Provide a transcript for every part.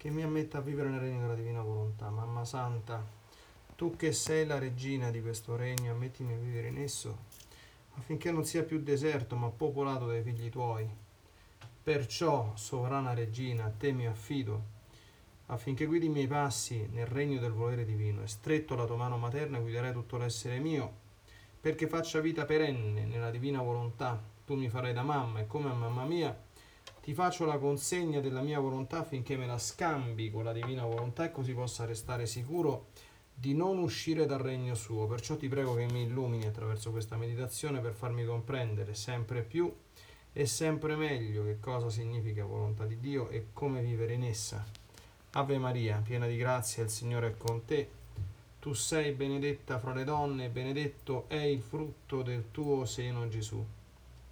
che mi ammetta a vivere nel regno della divina volontà. Mamma Santa, tu che sei la regina di questo regno, ammettimi a vivere in esso, affinché non sia più deserto, ma popolato dai figli tuoi. Perciò, sovrana regina, a te mi affido, affinché guidi i miei passi nel regno del volere divino, e stretto la tua mano materna guiderai tutto l'essere mio, perché faccia vita perenne nella divina volontà. Tu mi farai da mamma, e come a mamma mia, ti faccio la consegna della mia volontà affinché me la scambi con la divina volontà e così possa restare sicuro di non uscire dal regno suo. Perciò ti prego che mi illumini attraverso questa meditazione per farmi comprendere sempre più e sempre meglio che cosa significa volontà di Dio e come vivere in essa. Ave Maria, piena di grazia, il Signore è con te. Tu sei benedetta fra le donne e benedetto è il frutto del tuo seno Gesù.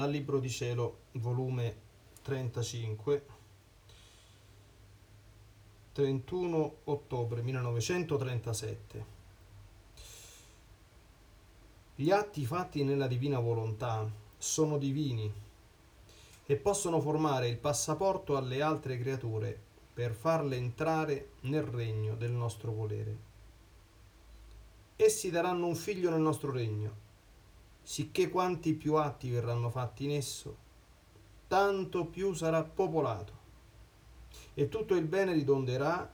Dal Libro di Cielo, volume 35, 31 ottobre 1937. Gli atti fatti nella divina volontà sono divini e possono formare il passaporto alle altre creature per farle entrare nel regno del nostro volere. Essi daranno un figlio nel nostro regno sicché quanti più atti verranno fatti in esso, tanto più sarà popolato. E tutto il bene ridonderà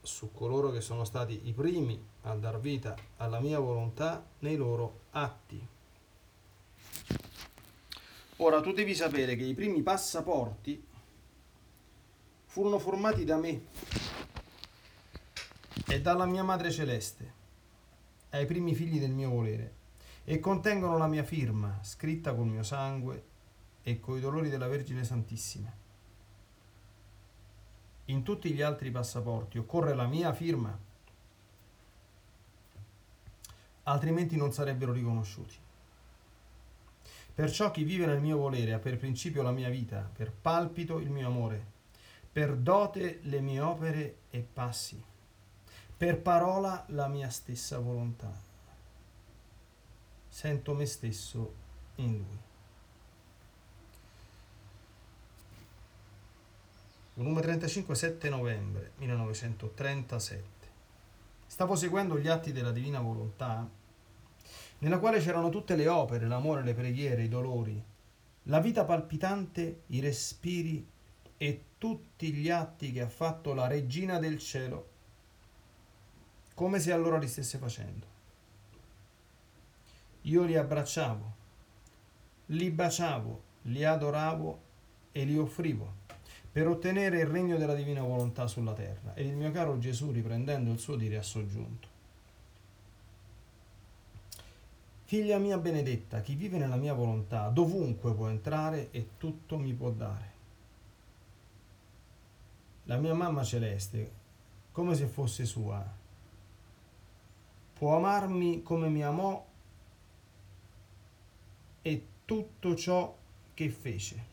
su coloro che sono stati i primi a dar vita alla mia volontà nei loro atti. Ora tu devi sapere che i primi passaporti furono formati da me e dalla mia Madre Celeste ai primi figli del mio volere e contengono la mia firma, scritta col mio sangue e coi dolori della Vergine Santissima. In tutti gli altri passaporti occorre la mia firma, altrimenti non sarebbero riconosciuti. Perciò chi vive nel mio volere ha per principio la mia vita, per palpito il mio amore, per dote le mie opere e passi, per parola la mia stessa volontà. Sento me stesso in lui. Volume 35, 7 novembre 1937. Stavo seguendo gli atti della Divina Volontà nella quale c'erano tutte le opere, l'amore, le preghiere, i dolori, la vita palpitante, i respiri e tutti gli atti che ha fatto la regina del cielo, come se allora li stesse facendo. Io li abbracciavo, li baciavo, li adoravo e li offrivo per ottenere il regno della divina volontà sulla terra. E il mio caro Gesù, riprendendo il suo dire, ha soggiunto. Figlia mia benedetta, chi vive nella mia volontà, dovunque può entrare e tutto mi può dare. La mia mamma celeste, come se fosse sua, può amarmi come mi amò e tutto ciò che fece.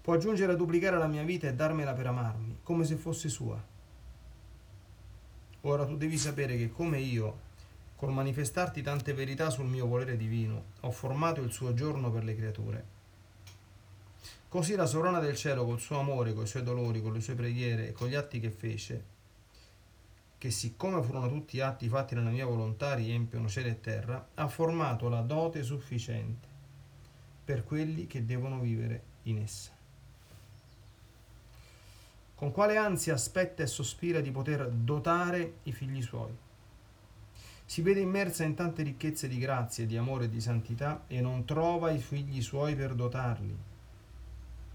Può aggiungere a duplicare la mia vita e darmela per amarmi, come se fosse sua. Ora tu devi sapere che come io, col manifestarti tante verità sul mio volere divino, ho formato il suo giorno per le creature. Così la sovrana del cielo, col suo amore, con i suoi dolori, con le sue preghiere e con gli atti che fece, che siccome furono tutti atti fatti nella mia volontà riempiono cielo e terra, ha formato la dote sufficiente per quelli che devono vivere in essa. Con quale ansia aspetta e sospira di poter dotare i figli suoi. Si vede immersa in tante ricchezze di grazie, di amore e di santità e non trova i figli suoi per dotarli,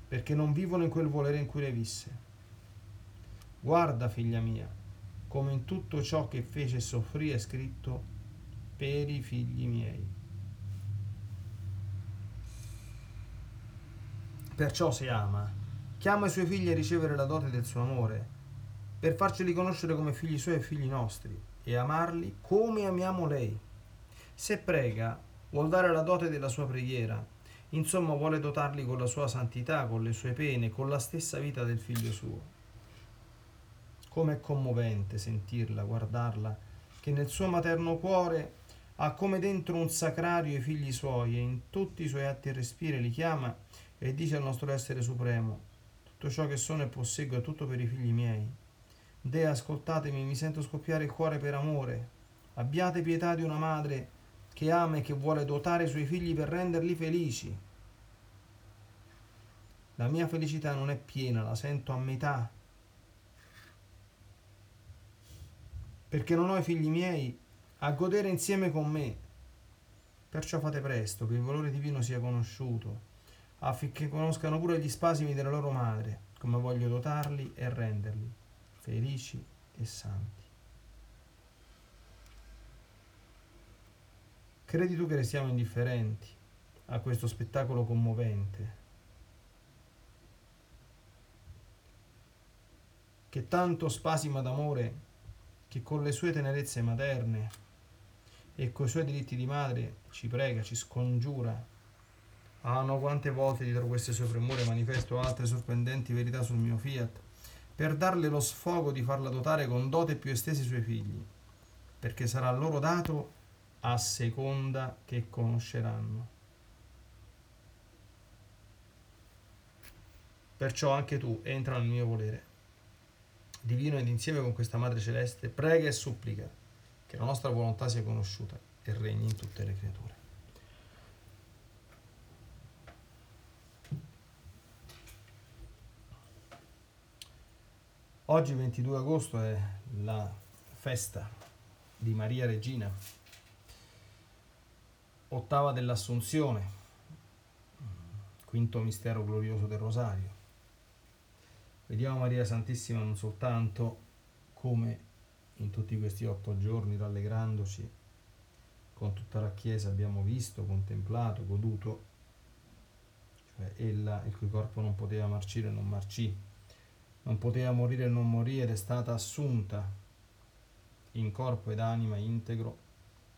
perché non vivono in quel volere in cui le visse. Guarda, figlia mia, come in tutto ciò che fece e soffrì è scritto per i figli miei. Perciò se ama, chiama i suoi figli a ricevere la dote del suo amore, per farceli conoscere come figli suoi e figli nostri, e amarli come amiamo lei. Se prega, vuol dare la dote della sua preghiera, insomma vuole dotarli con la sua santità, con le sue pene, con la stessa vita del figlio suo. Com'è commovente sentirla, guardarla, che nel suo materno cuore ha come dentro un sacrario i figli suoi e in tutti i suoi atti e respiri li chiama e dice al nostro essere supremo, tutto ciò che sono e posseggo è tutto per i figli miei. Dea, ascoltatemi, mi sento scoppiare il cuore per amore. Abbiate pietà di una madre che ama e che vuole dotare i suoi figli per renderli felici. La mia felicità non è piena, la sento a metà. Perché non ho i figli miei a godere insieme con me. Perciò fate presto, che il valore divino sia conosciuto affinché conoscano pure gli spasimi della loro madre, come voglio dotarli e renderli felici e santi. Credi tu che restiamo indifferenti a questo spettacolo commovente? Che tanto spasima d'amore che con le sue tenerezze materne e coi suoi diritti di madre ci prega, ci scongiura Ah no, quante volte dietro queste sue premure manifesto altre sorprendenti verità sul mio fiat, per darle lo sfogo di farla dotare con dote più estese i suoi figli, perché sarà loro dato a seconda che conosceranno. Perciò anche tu entra nel mio volere. Divino ed insieme con questa Madre Celeste, prega e supplica che la nostra volontà sia conosciuta e regni in tutte le creature. Oggi 22 agosto è la festa di Maria Regina, ottava dell'Assunzione, quinto mistero glorioso del Rosario. Vediamo Maria Santissima non soltanto come in tutti questi otto giorni rallegrandoci con tutta la Chiesa abbiamo visto, contemplato, goduto, cioè ella il cui corpo non poteva marcire non marcì, non poteva morire non morì ed è stata assunta in corpo ed anima integro,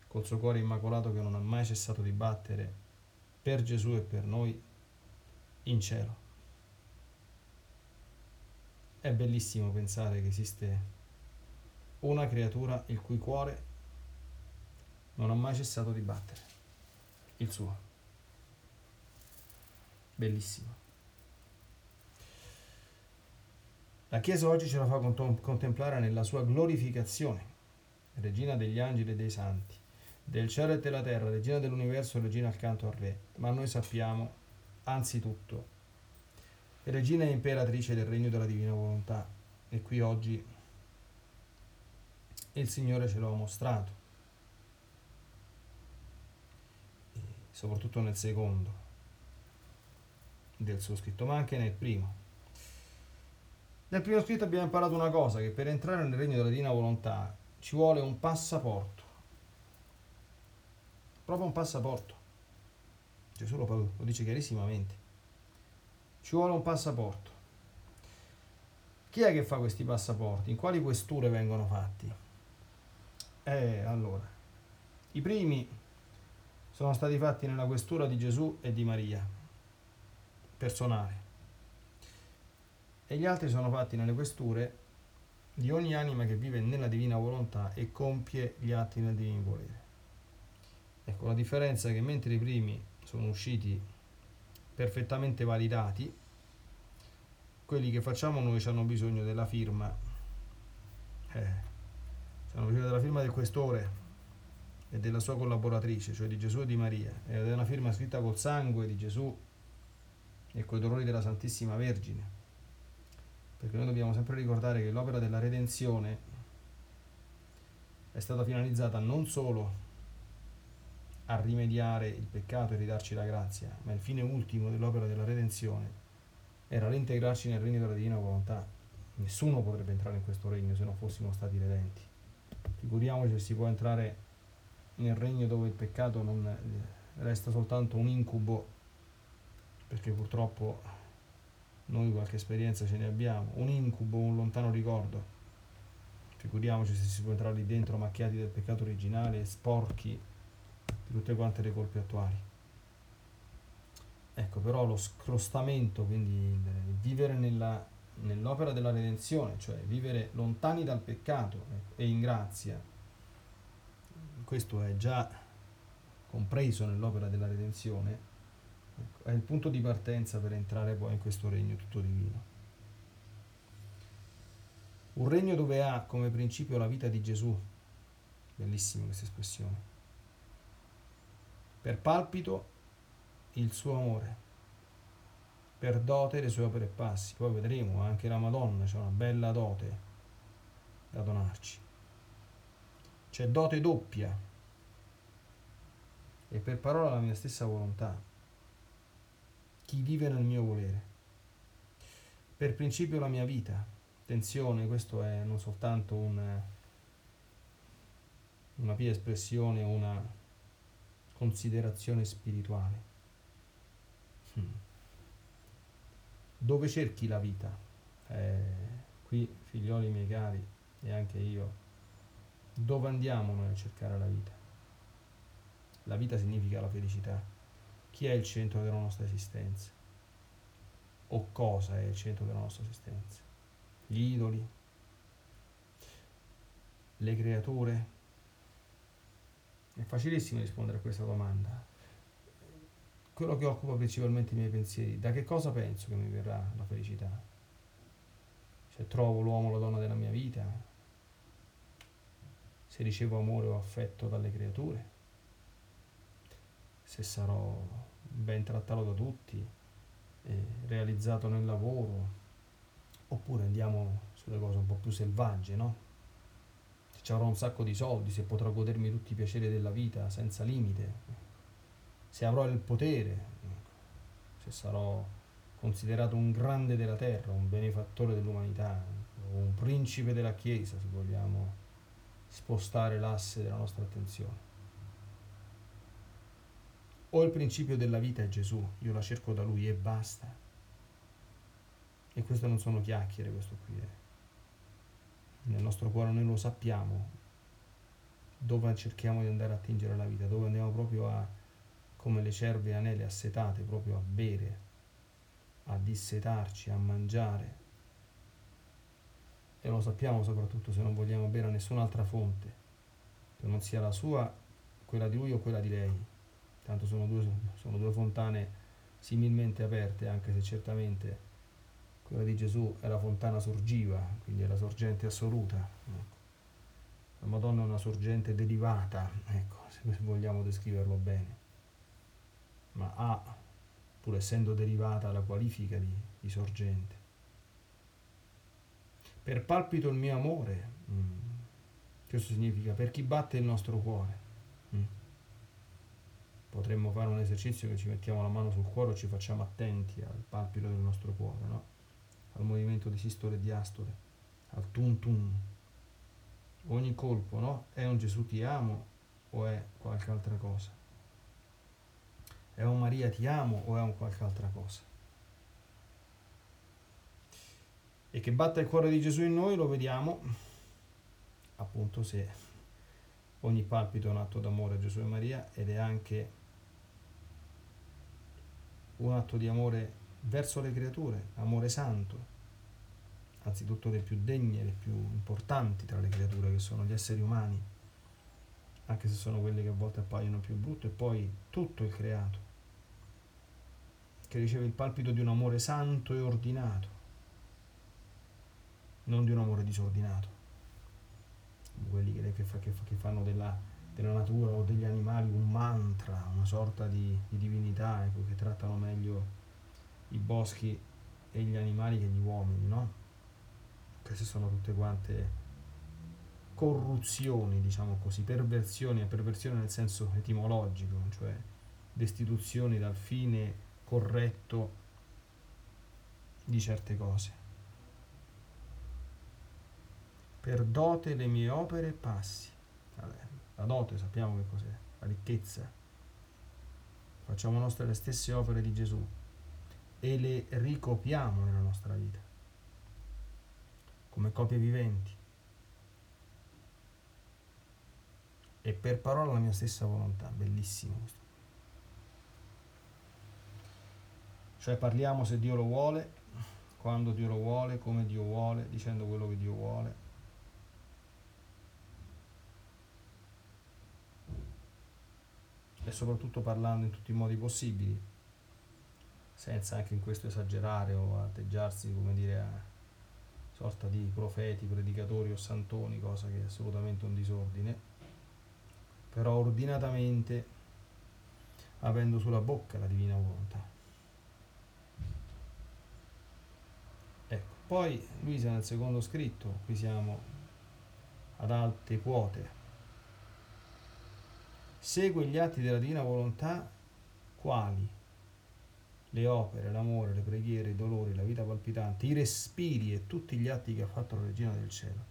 col suo cuore immacolato che non ha mai cessato di battere per Gesù e per noi in cielo. È bellissimo pensare che esiste una creatura il cui cuore non ha mai cessato di battere il suo. Bellissimo. La Chiesa oggi ce la fa contemplare nella sua glorificazione, regina degli angeli e dei santi, del cielo e della terra, regina dell'universo, regina accanto al Re. Ma noi sappiamo, anzitutto, regina e imperatrice del regno della divina volontà. E qui oggi il Signore ce l'ha mostrato. soprattutto nel secondo del suo scritto, ma anche nel primo. Nel primo scritto abbiamo imparato una cosa, che per entrare nel regno della divina volontà ci vuole un passaporto, proprio un passaporto. Gesù lo dice chiarissimamente. Ci vuole un passaporto. Chi è che fa questi passaporti? In quali questure vengono fatti? Eh, allora, i primi sono stati fatti nella questura di Gesù e di Maria, personale, e gli altri sono fatti nelle questure di ogni anima che vive nella divina volontà e compie gli atti nel divino volere. Ecco, la differenza è che mentre i primi sono usciti perfettamente validati, quelli che facciamo noi hanno bisogno della firma, eh, hanno bisogno della firma del questore, e della sua collaboratrice, cioè di Gesù e di Maria, ed è una firma scritta col sangue di Gesù e coi dolori della Santissima Vergine. Perché noi dobbiamo sempre ricordare che l'opera della redenzione è stata finalizzata non solo a rimediare il peccato e ridarci la grazia, ma il fine ultimo dell'opera della redenzione era l'integrarci nel regno della divina volontà. Nessuno potrebbe entrare in questo regno se non fossimo stati redenti. Figuriamoci se si può entrare nel regno dove il peccato non resta soltanto un incubo, perché purtroppo noi qualche esperienza ce ne abbiamo, un incubo, un lontano ricordo. Figuriamoci se si può entrare lì dentro macchiati del peccato originale, sporchi tutte quante le colpe attuali. Ecco, però lo scrostamento, quindi vivere nella, nell'opera della redenzione, cioè vivere lontani dal peccato e in grazia, questo è già compreso nell'opera della redenzione, ecco, è il punto di partenza per entrare poi in questo regno tutto divino. Un regno dove ha come principio la vita di Gesù, bellissima questa espressione, per palpito il suo amore, per dote le sue opere e passi. Poi vedremo anche la Madonna, c'è una bella dote da donarci c'è dote doppia e per parola la mia stessa volontà. Chi vive nel mio volere. Per principio la mia vita. Attenzione, questo è non soltanto un, una pia espressione, una considerazione spirituale. Hmm. Dove cerchi la vita? Eh, qui, figlioli miei cari, e anche io, dove andiamo noi a cercare la vita? La vita significa la felicità. Chi è il centro della nostra esistenza? O cosa è il centro della nostra esistenza? Gli idoli? Le creature? È facilissimo rispondere a questa domanda. Quello che occupa principalmente i miei pensieri, da che cosa penso che mi verrà la felicità? Se trovo l'uomo o la donna della mia vita, se ricevo amore o affetto dalle creature, se sarò ben trattato da tutti, eh, realizzato nel lavoro, oppure andiamo sulle cose un po' più selvagge, no? Se avrò un sacco di soldi, se potrò godermi tutti i piaceri della vita senza limite, se avrò il potere, se sarò considerato un grande della terra, un benefattore dell'umanità, un principe della Chiesa, se vogliamo spostare l'asse della nostra attenzione. O il principio della vita è Gesù, io la cerco da Lui e basta. E queste non sono chiacchiere, questo qui è. Nel nostro cuore noi lo sappiamo, dove cerchiamo di andare a attingere la vita, dove andiamo proprio a, come le cerve anele assetate, proprio a bere, a dissetarci, a mangiare. E lo sappiamo soprattutto se non vogliamo bere a nessun'altra fonte, che non sia la sua, quella di lui o quella di lei. Tanto sono due, sono due fontane similmente aperte, anche se certamente quella di Gesù è la fontana sorgiva, quindi è la sorgente assoluta. Ecco. La Madonna è una sorgente derivata, ecco, se vogliamo descriverlo bene, ma ha, pur essendo derivata, la qualifica di, di sorgente. Per palpito il mio amore, mm. questo significa per chi batte il nostro cuore. Mm. Potremmo fare un esercizio che ci mettiamo la mano sul cuore e ci facciamo attenti al palpito del nostro cuore, no? Al movimento di e astole, al tum tum ogni colpo, no? È un Gesù ti amo o è qualche altra cosa? È un Maria ti amo o è un qualche altra cosa? E che batta il cuore di Gesù in noi lo vediamo appunto se ogni palpito è un atto d'amore a Gesù e Maria ed è anche un atto di amore verso le creature, amore santo, anzitutto le più degne, le più importanti tra le creature che sono gli esseri umani, anche se sono quelle che a volte appaiono più brutte, e poi tutto il creato, che riceve il palpito di un amore santo e ordinato, non di un amore disordinato, quelli che, che, che, che fanno della, della, natura o degli animali un mantra, una sorta di, di divinità, ecco, che trattano meglio i boschi e gli animali che gli uomini, no? Queste sono tutte quante corruzioni, diciamo così, perversioni, e perversione nel senso etimologico, cioè destituzioni dal fine corretto di certe cose. Per dote le mie opere e passi. Vabbè, la dote sappiamo che cos'è, la ricchezza. Facciamo nostre le stesse opere di Gesù e le ricopiamo nella nostra vita come copie viventi. E per parola la mia stessa volontà, bellissimo questo. Cioè parliamo se Dio lo vuole, quando Dio lo vuole, come Dio vuole, dicendo quello che Dio vuole. E soprattutto parlando in tutti i modi possibili, senza anche in questo esagerare o atteggiarsi, come dire, sorta di profeti, predicatori o santoni, cosa che è assolutamente un disordine, però ordinatamente avendo sulla bocca la divina volontà. Ecco, poi Luisa nel secondo scritto, qui siamo ad alte quote, segue gli atti della divina volontà quali le opere, l'amore, le preghiere, i dolori, la vita palpitante, i respiri e tutti gli atti che ha fatto la Regina del Cielo.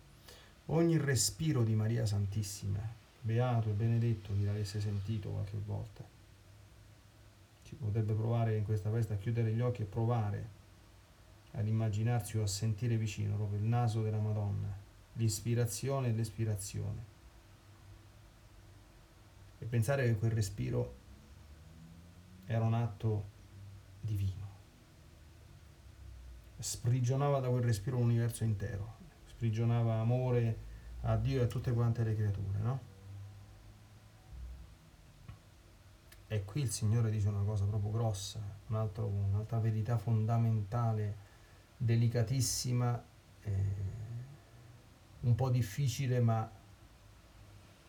Ogni respiro di Maria Santissima, beato e benedetto chi l'avesse sentito qualche volta. Si potrebbe provare in questa festa a chiudere gli occhi e provare ad immaginarsi o a sentire vicino proprio il naso della Madonna, l'ispirazione e l'espirazione. E pensare che quel respiro era un atto divino. Sprigionava da quel respiro l'universo intero, sprigionava amore a Dio e a tutte quante le creature, no? E qui il Signore dice una cosa proprio grossa, un altro, un'altra verità fondamentale, delicatissima, eh, un po' difficile ma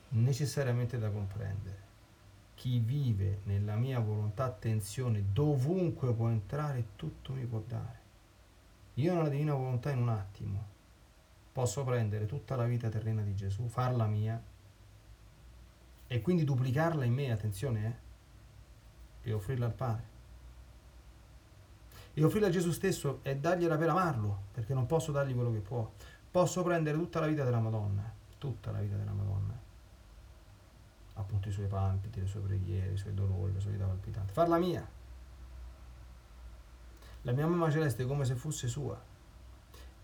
necessariamente da comprendere chi vive nella mia volontà, attenzione, dovunque può entrare, tutto mi può dare. Io nella divina volontà in un attimo posso prendere tutta la vita terrena di Gesù, farla mia e quindi duplicarla in me, attenzione, eh, e offrirla al Padre. E offrirla a Gesù stesso e dargliela per amarlo, perché non posso dargli quello che può. Posso prendere tutta la vita della Madonna, tutta la vita della Madonna, appunto i suoi palpiti, le sue preghiere, i suoi dolori, la sua vita palpitante, farla mia. La mia mamma celeste è come se fosse sua.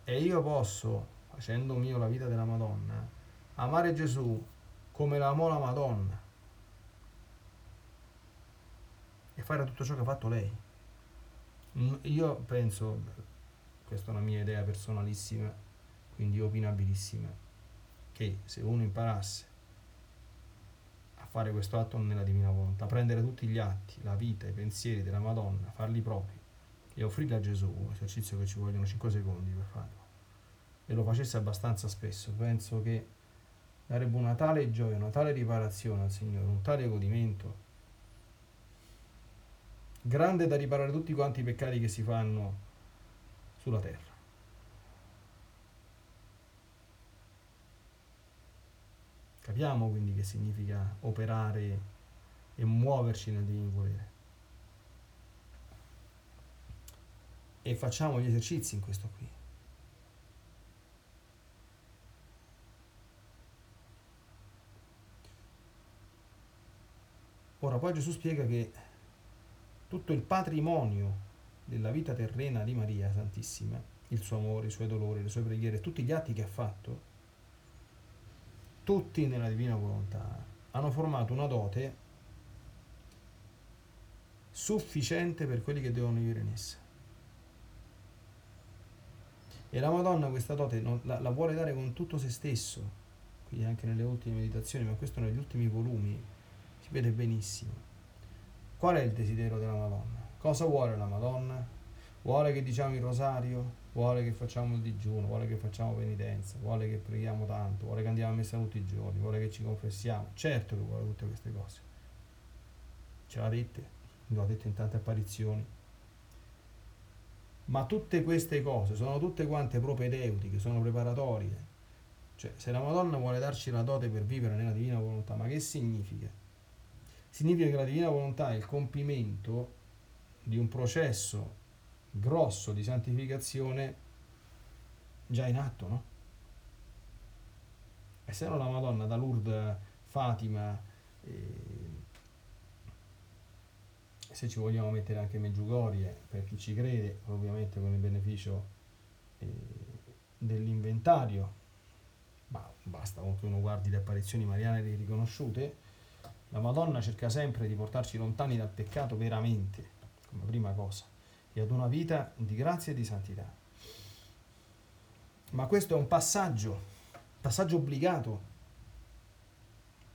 E io posso, facendo mio la vita della Madonna, amare Gesù come l'amò la Madonna e fare tutto ciò che ha fatto lei. Io penso, questa è una mia idea personalissima, quindi opinabilissima, che se uno imparasse a fare questo atto nella divina volontà, prendere tutti gli atti, la vita, i pensieri della Madonna, farli propri e offrirli a Gesù, un esercizio che ci vogliono 5 secondi per farlo, e lo facesse abbastanza spesso, penso che darebbe una tale gioia, una tale riparazione al Signore, un tale godimento grande da riparare tutti quanti i peccati che si fanno sulla terra. Capiamo quindi che significa operare e muoverci nel divino volere. E facciamo gli esercizi in questo qui. Ora poi Gesù spiega che tutto il patrimonio della vita terrena di Maria Santissima, il suo amore, i suoi dolori, le sue preghiere, tutti gli atti che ha fatto, tutti nella divina volontà, hanno formato una dote sufficiente per quelli che devono vivere in essa. E la Madonna questa dote la, la, vuole dare con tutto se stesso, quindi anche nelle ultime meditazioni, ma questo negli ultimi volumi si vede benissimo. Qual è il desiderio della Madonna? Cosa vuole la Madonna? Vuole che diciamo il rosario? Vuole che facciamo il digiuno? Vuole che facciamo penitenza? Vuole che preghiamo tanto? Vuole che andiamo a messa tutti i giorni? Vuole che ci confessiamo? Certo che vuole tutte queste cose. Ce l'ha dette, l'ha detto in tante apparizioni. Ma tutte queste cose sono tutte quante propedeutiche, sono preparatorie. Cioè, se la Madonna vuole darci la dote per vivere nella divina volontà, ma che significa? significa che la divina volontà è il compimento di un processo grosso di santificazione già in atto, no? E se no la Madonna da Lourdes, Fatima, eh, se ci vogliamo mettere anche Meggiugorie, per chi ci crede, ovviamente con il beneficio eh, dell'inventario, ma basta che uno guardi le apparizioni mariane riconosciute, la Madonna cerca sempre di portarci lontani dal peccato veramente, come prima cosa, e ad una vita di grazia e di santità. Ma questo è un passaggio, passaggio obbligato,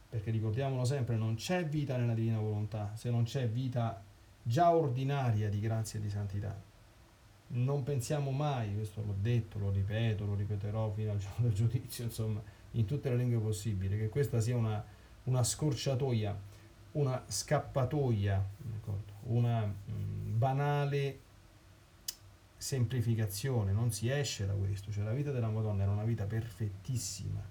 perché ricordiamolo sempre, non c'è vita nella divina volontà se non c'è vita già ordinaria di grazia e di santità. Non pensiamo mai, questo l'ho detto, lo ripeto, lo ripeterò fino al giorno del giudizio, insomma, in tutte le lingue possibili, che questa sia una una scorciatoia, una scappatoia, una mm, banale semplificazione, non si esce da questo, cioè la vita della Madonna era una vita perfettissima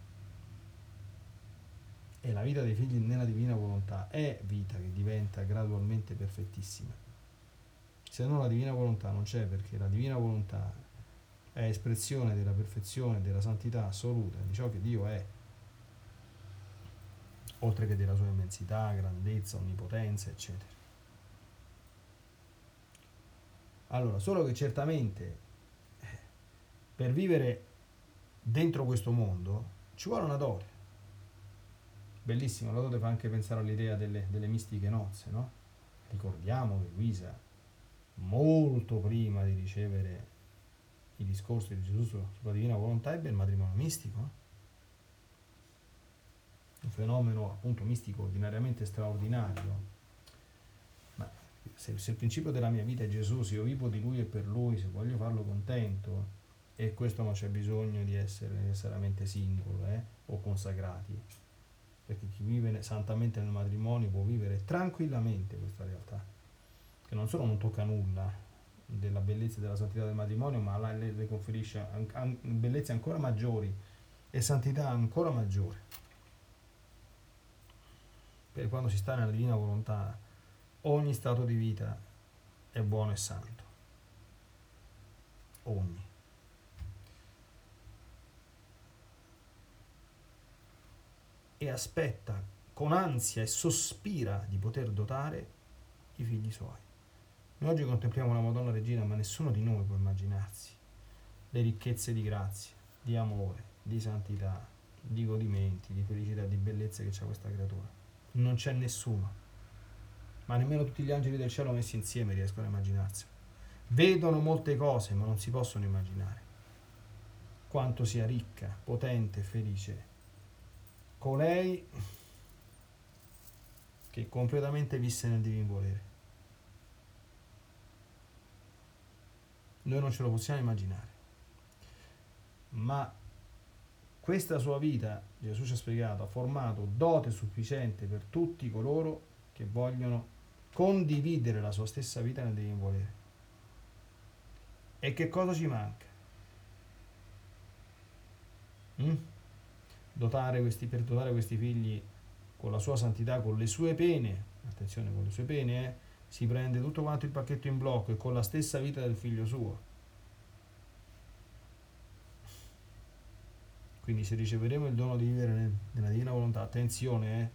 e la vita dei figli nella divina volontà è vita che diventa gradualmente perfettissima. Se no la divina volontà non c'è perché la divina volontà è espressione della perfezione, della santità assoluta, di ciò che Dio è oltre che della sua immensità, grandezza, onnipotenza, eccetera. Allora, solo che certamente eh, per vivere dentro questo mondo ci vuole una dote. Bellissimo, la dote fa anche pensare all'idea delle, delle mistiche nozze, no? Ricordiamo che Luisa, molto prima di ricevere i discorsi di Gesù sulla divina volontà, ebbe il matrimonio mistico. Eh? un fenomeno appunto mistico ordinariamente straordinario. Se, se, il principio della mia vita è Gesù, se io vivo di Lui e per Lui, se voglio farlo contento, e questo non c'è bisogno di essere necessariamente singolo eh, o consacrati, perché chi vive santamente nel matrimonio può vivere tranquillamente questa realtà, che non solo non tocca nulla della bellezza e della santità del matrimonio, ma le, le conferisce an- an- bellezze ancora maggiori e santità ancora maggiore. Per quando si sta nella divina volontà, ogni stato di vita è buono e santo. Ogni. e aspetta con ansia e sospira di poter dotare i figli suoi. Noi oggi contempliamo la Madonna Regina, ma nessuno di noi può immaginarsi le ricchezze di grazia, di amore, di santità, di godimenti, di felicità, di bellezza che c'è questa creatura. Non c'è nessuno, ma nemmeno tutti gli angeli del cielo messi insieme riescono a immaginarselo. Vedono molte cose, ma non si possono immaginare quanto sia ricca, potente felice colei che completamente visse nel divin volere. Noi non ce lo possiamo immaginare, ma questa sua vita, Gesù ci ha spiegato, ha formato dote sufficiente per tutti coloro che vogliono condividere la sua stessa vita nel divin volere. E che cosa ci manca? Mm? Dotare questi, per dotare questi figli con la sua santità, con le sue pene, attenzione con le sue pene, eh, si prende tutto quanto il pacchetto in blocco e con la stessa vita del figlio suo. Quindi se riceveremo il dono di vivere nella divina volontà, attenzione, eh,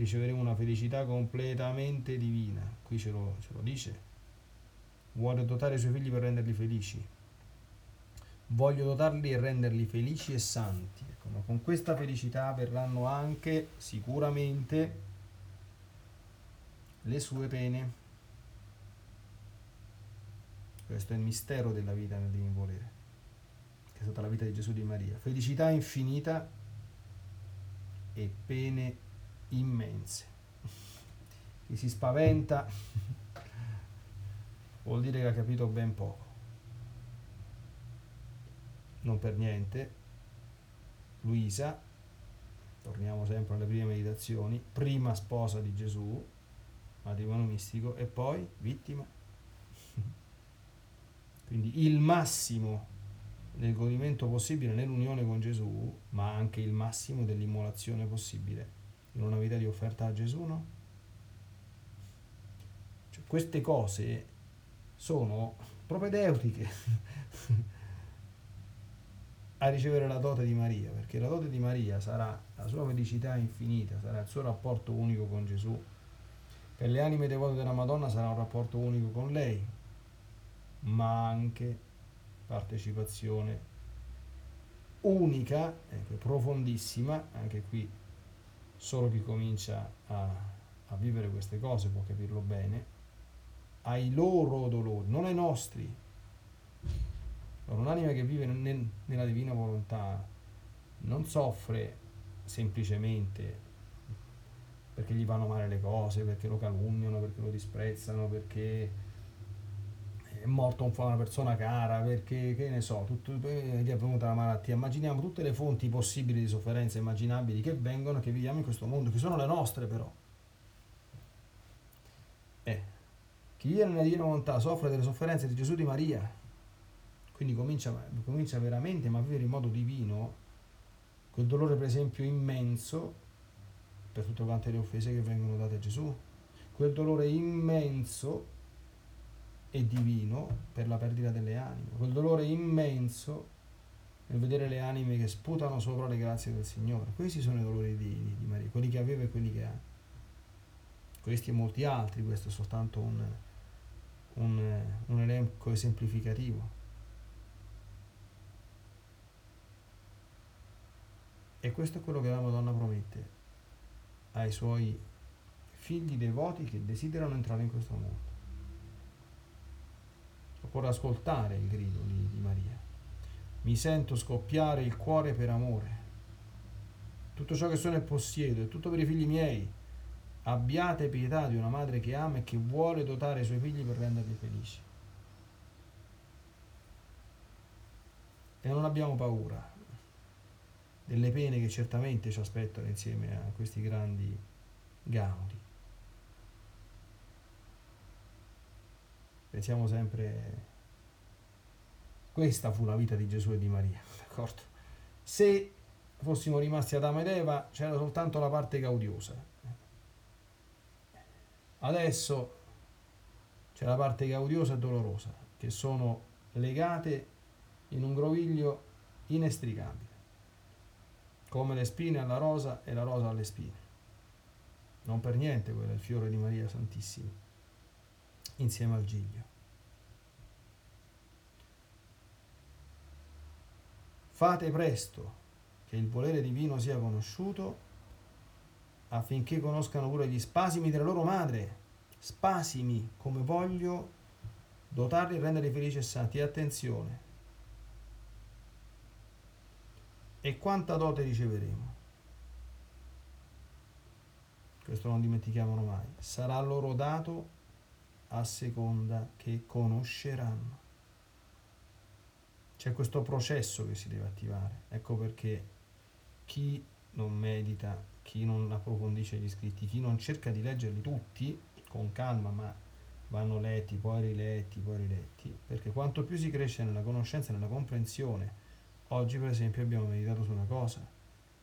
riceveremo una felicità completamente divina. Qui ce lo, ce lo dice. Vuole dotare i suoi figli per renderli felici. Voglio dotarli e renderli felici e santi. Ecco, ma con questa felicità verranno anche sicuramente le sue pene. Questo è il mistero della vita nel divino volere che è stata la vita di Gesù di Maria. Felicità infinita e pene immense. Chi si spaventa vuol dire che ha capito ben poco. Non per niente, Luisa, torniamo sempre alle prime meditazioni, prima sposa di Gesù, matrimonio mistico, e poi vittima. Quindi il massimo del godimento possibile nell'unione con Gesù, ma anche il massimo dell'immolazione possibile in una vita di offerta a Gesù, no? Cioè, queste cose sono propedeutiche a ricevere la dote di Maria, perché la dote di Maria sarà la sua felicità infinita, sarà il suo rapporto unico con Gesù. Per le anime devote della Madonna sarà un rapporto unico con lei, ma anche partecipazione unica, ecco, profondissima, anche qui solo chi comincia a, a vivere queste cose può capirlo bene, ai loro dolori, non ai nostri. un'anima che vive nel, nella divina volontà non soffre semplicemente perché gli vanno male le cose, perché lo calunniano, perché lo disprezzano, perché è morta una persona cara, perché che ne so, tutto, gli è venuta la malattia. Immaginiamo tutte le fonti possibili di sofferenza immaginabili che vengono che viviamo in questo mondo, che sono le nostre però. Eh, chi vive nella divina volontà soffre delle sofferenze di Gesù di Maria, quindi comincia, comincia veramente ma a vivere in modo divino quel dolore per esempio immenso per tutte quante le offese che vengono date a Gesù, quel dolore immenso e divino per la perdita delle anime, quel dolore immenso nel vedere le anime che sputano sopra le grazie del Signore. Questi sono i dolori di, di, Maria, quelli che aveva e quelli che ha. Questi e molti altri, questo è soltanto un, un, un elenco esemplificativo. E questo è quello che la Madonna promette ai suoi figli devoti che desiderano entrare in questo mondo occorre ascoltare il grido di, di Maria. Mi sento scoppiare il cuore per amore. Tutto ciò che sono e possiedo è tutto per i figli miei. Abbiate pietà di una madre che ama e che vuole dotare i suoi figli per renderli felici. E non abbiamo paura delle pene che certamente ci aspettano insieme a questi grandi gaudi. Pensiamo sempre, questa fu la vita di Gesù e di Maria, d'accordo? Se fossimo rimasti Adamo ed Eva c'era soltanto la parte gaudiosa. Adesso c'è la parte gaudiosa e dolorosa, che sono legate in un groviglio inestricabile. come le spine alla rosa e la rosa alle spine. Non per niente quello è il fiore di Maria Santissima, insieme al giglio. Fate presto che il volere divino sia conosciuto affinché conoscano pure gli spasimi della loro madre. Spasimi, come voglio dotarli e renderli felici e santi. E attenzione. E quanta dote riceveremo? Questo non dimentichiamolo mai. Sarà loro dato a seconda che conosceranno. C'è questo processo che si deve attivare. Ecco perché chi non medita, chi non approfondisce gli scritti, chi non cerca di leggerli tutti con calma, ma vanno letti, poi riletti, poi riletti, perché quanto più si cresce nella conoscenza nella comprensione, oggi per esempio abbiamo meditato su una cosa,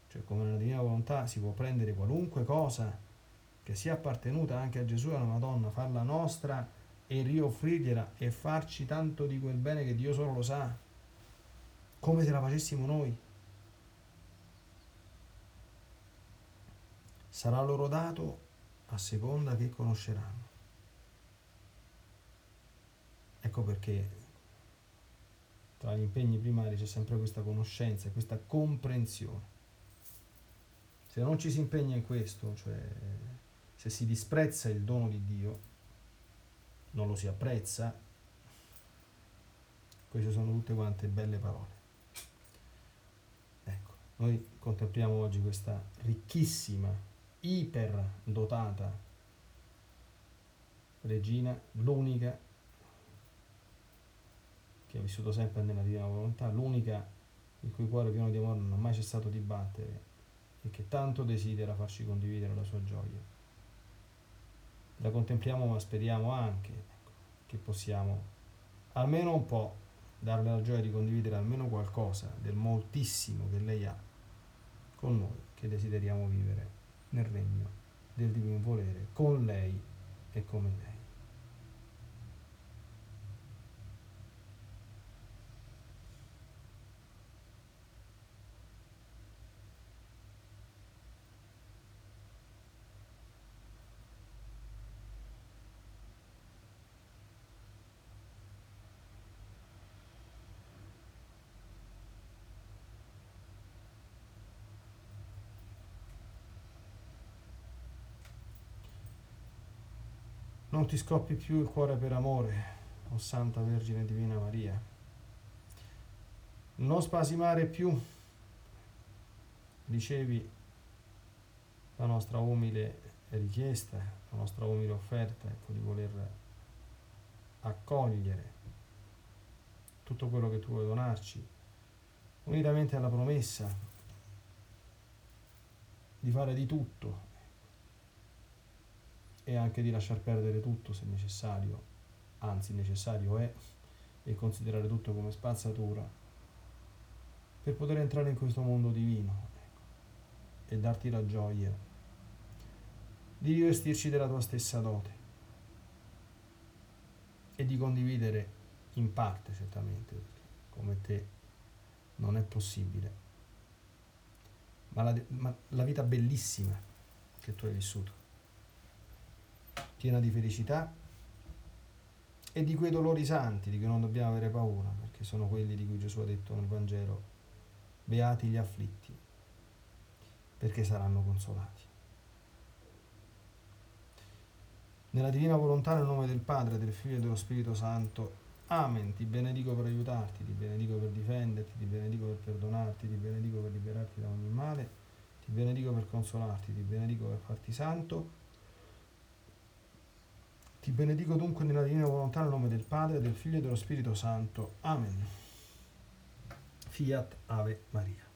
cioè come nella divina volontà si può prendere qualunque cosa che sia appartenuta anche a Gesù e alla Madonna, farla nostra e rioffrirgliela e farci tanto di quel bene che Dio solo lo sa, come se la facessimo noi. Sarà loro dato a seconda che conosceranno. Ecco perché tra gli impegni primari c'è sempre questa conoscenza, questa comprensione. Se non ci si impegna in questo, cioè se si disprezza il dono di Dio, non lo si apprezza, queste sono tutte quante belle parole. Ecco, noi contempliamo oggi questa ricchissima, iper dotata regina, l'unica che ha vissuto sempre nella divina volontà, l'unica il cui cuore pieno di amore non ha mai cessato di battere e che tanto desidera farci condividere la sua gioia. La contempliamo ma speriamo anche che possiamo almeno un po' darle la gioia di condividere almeno qualcosa del moltissimo che lei ha con noi che desideriamo vivere nel regno del divino volere con lei e come lei. Non ti scoppi più il cuore per amore, o Santa Vergine Divina Maria. Non spasimare più, ricevi la nostra umile richiesta, la nostra umile offerta, ecco, di voler accogliere tutto quello che tu vuoi donarci, unitamente alla promessa di fare di tutto e anche di lasciar perdere tutto se necessario, anzi necessario è, e considerare tutto come spazzatura, per poter entrare in questo mondo divino ecco, e darti la gioia di rivestirci della tua stessa dote e di condividere in parte certamente, come te non è possibile, ma la, ma la vita bellissima che tu hai vissuto piena di felicità e di quei dolori santi di cui non dobbiamo avere paura, perché sono quelli di cui Gesù ha detto nel Vangelo, beati gli afflitti, perché saranno consolati. Nella divina volontà, nel nome del Padre, del Figlio e dello Spirito Santo, Amen, ti benedico per aiutarti, ti benedico per difenderti, ti benedico per perdonarti, ti benedico per liberarti da ogni male, ti benedico per consolarti, ti benedico per farti santo ti benedico dunque nella divina volontà nel nome del Padre, del Figlio e dello Spirito Santo. Amen. Fiat Ave Maria.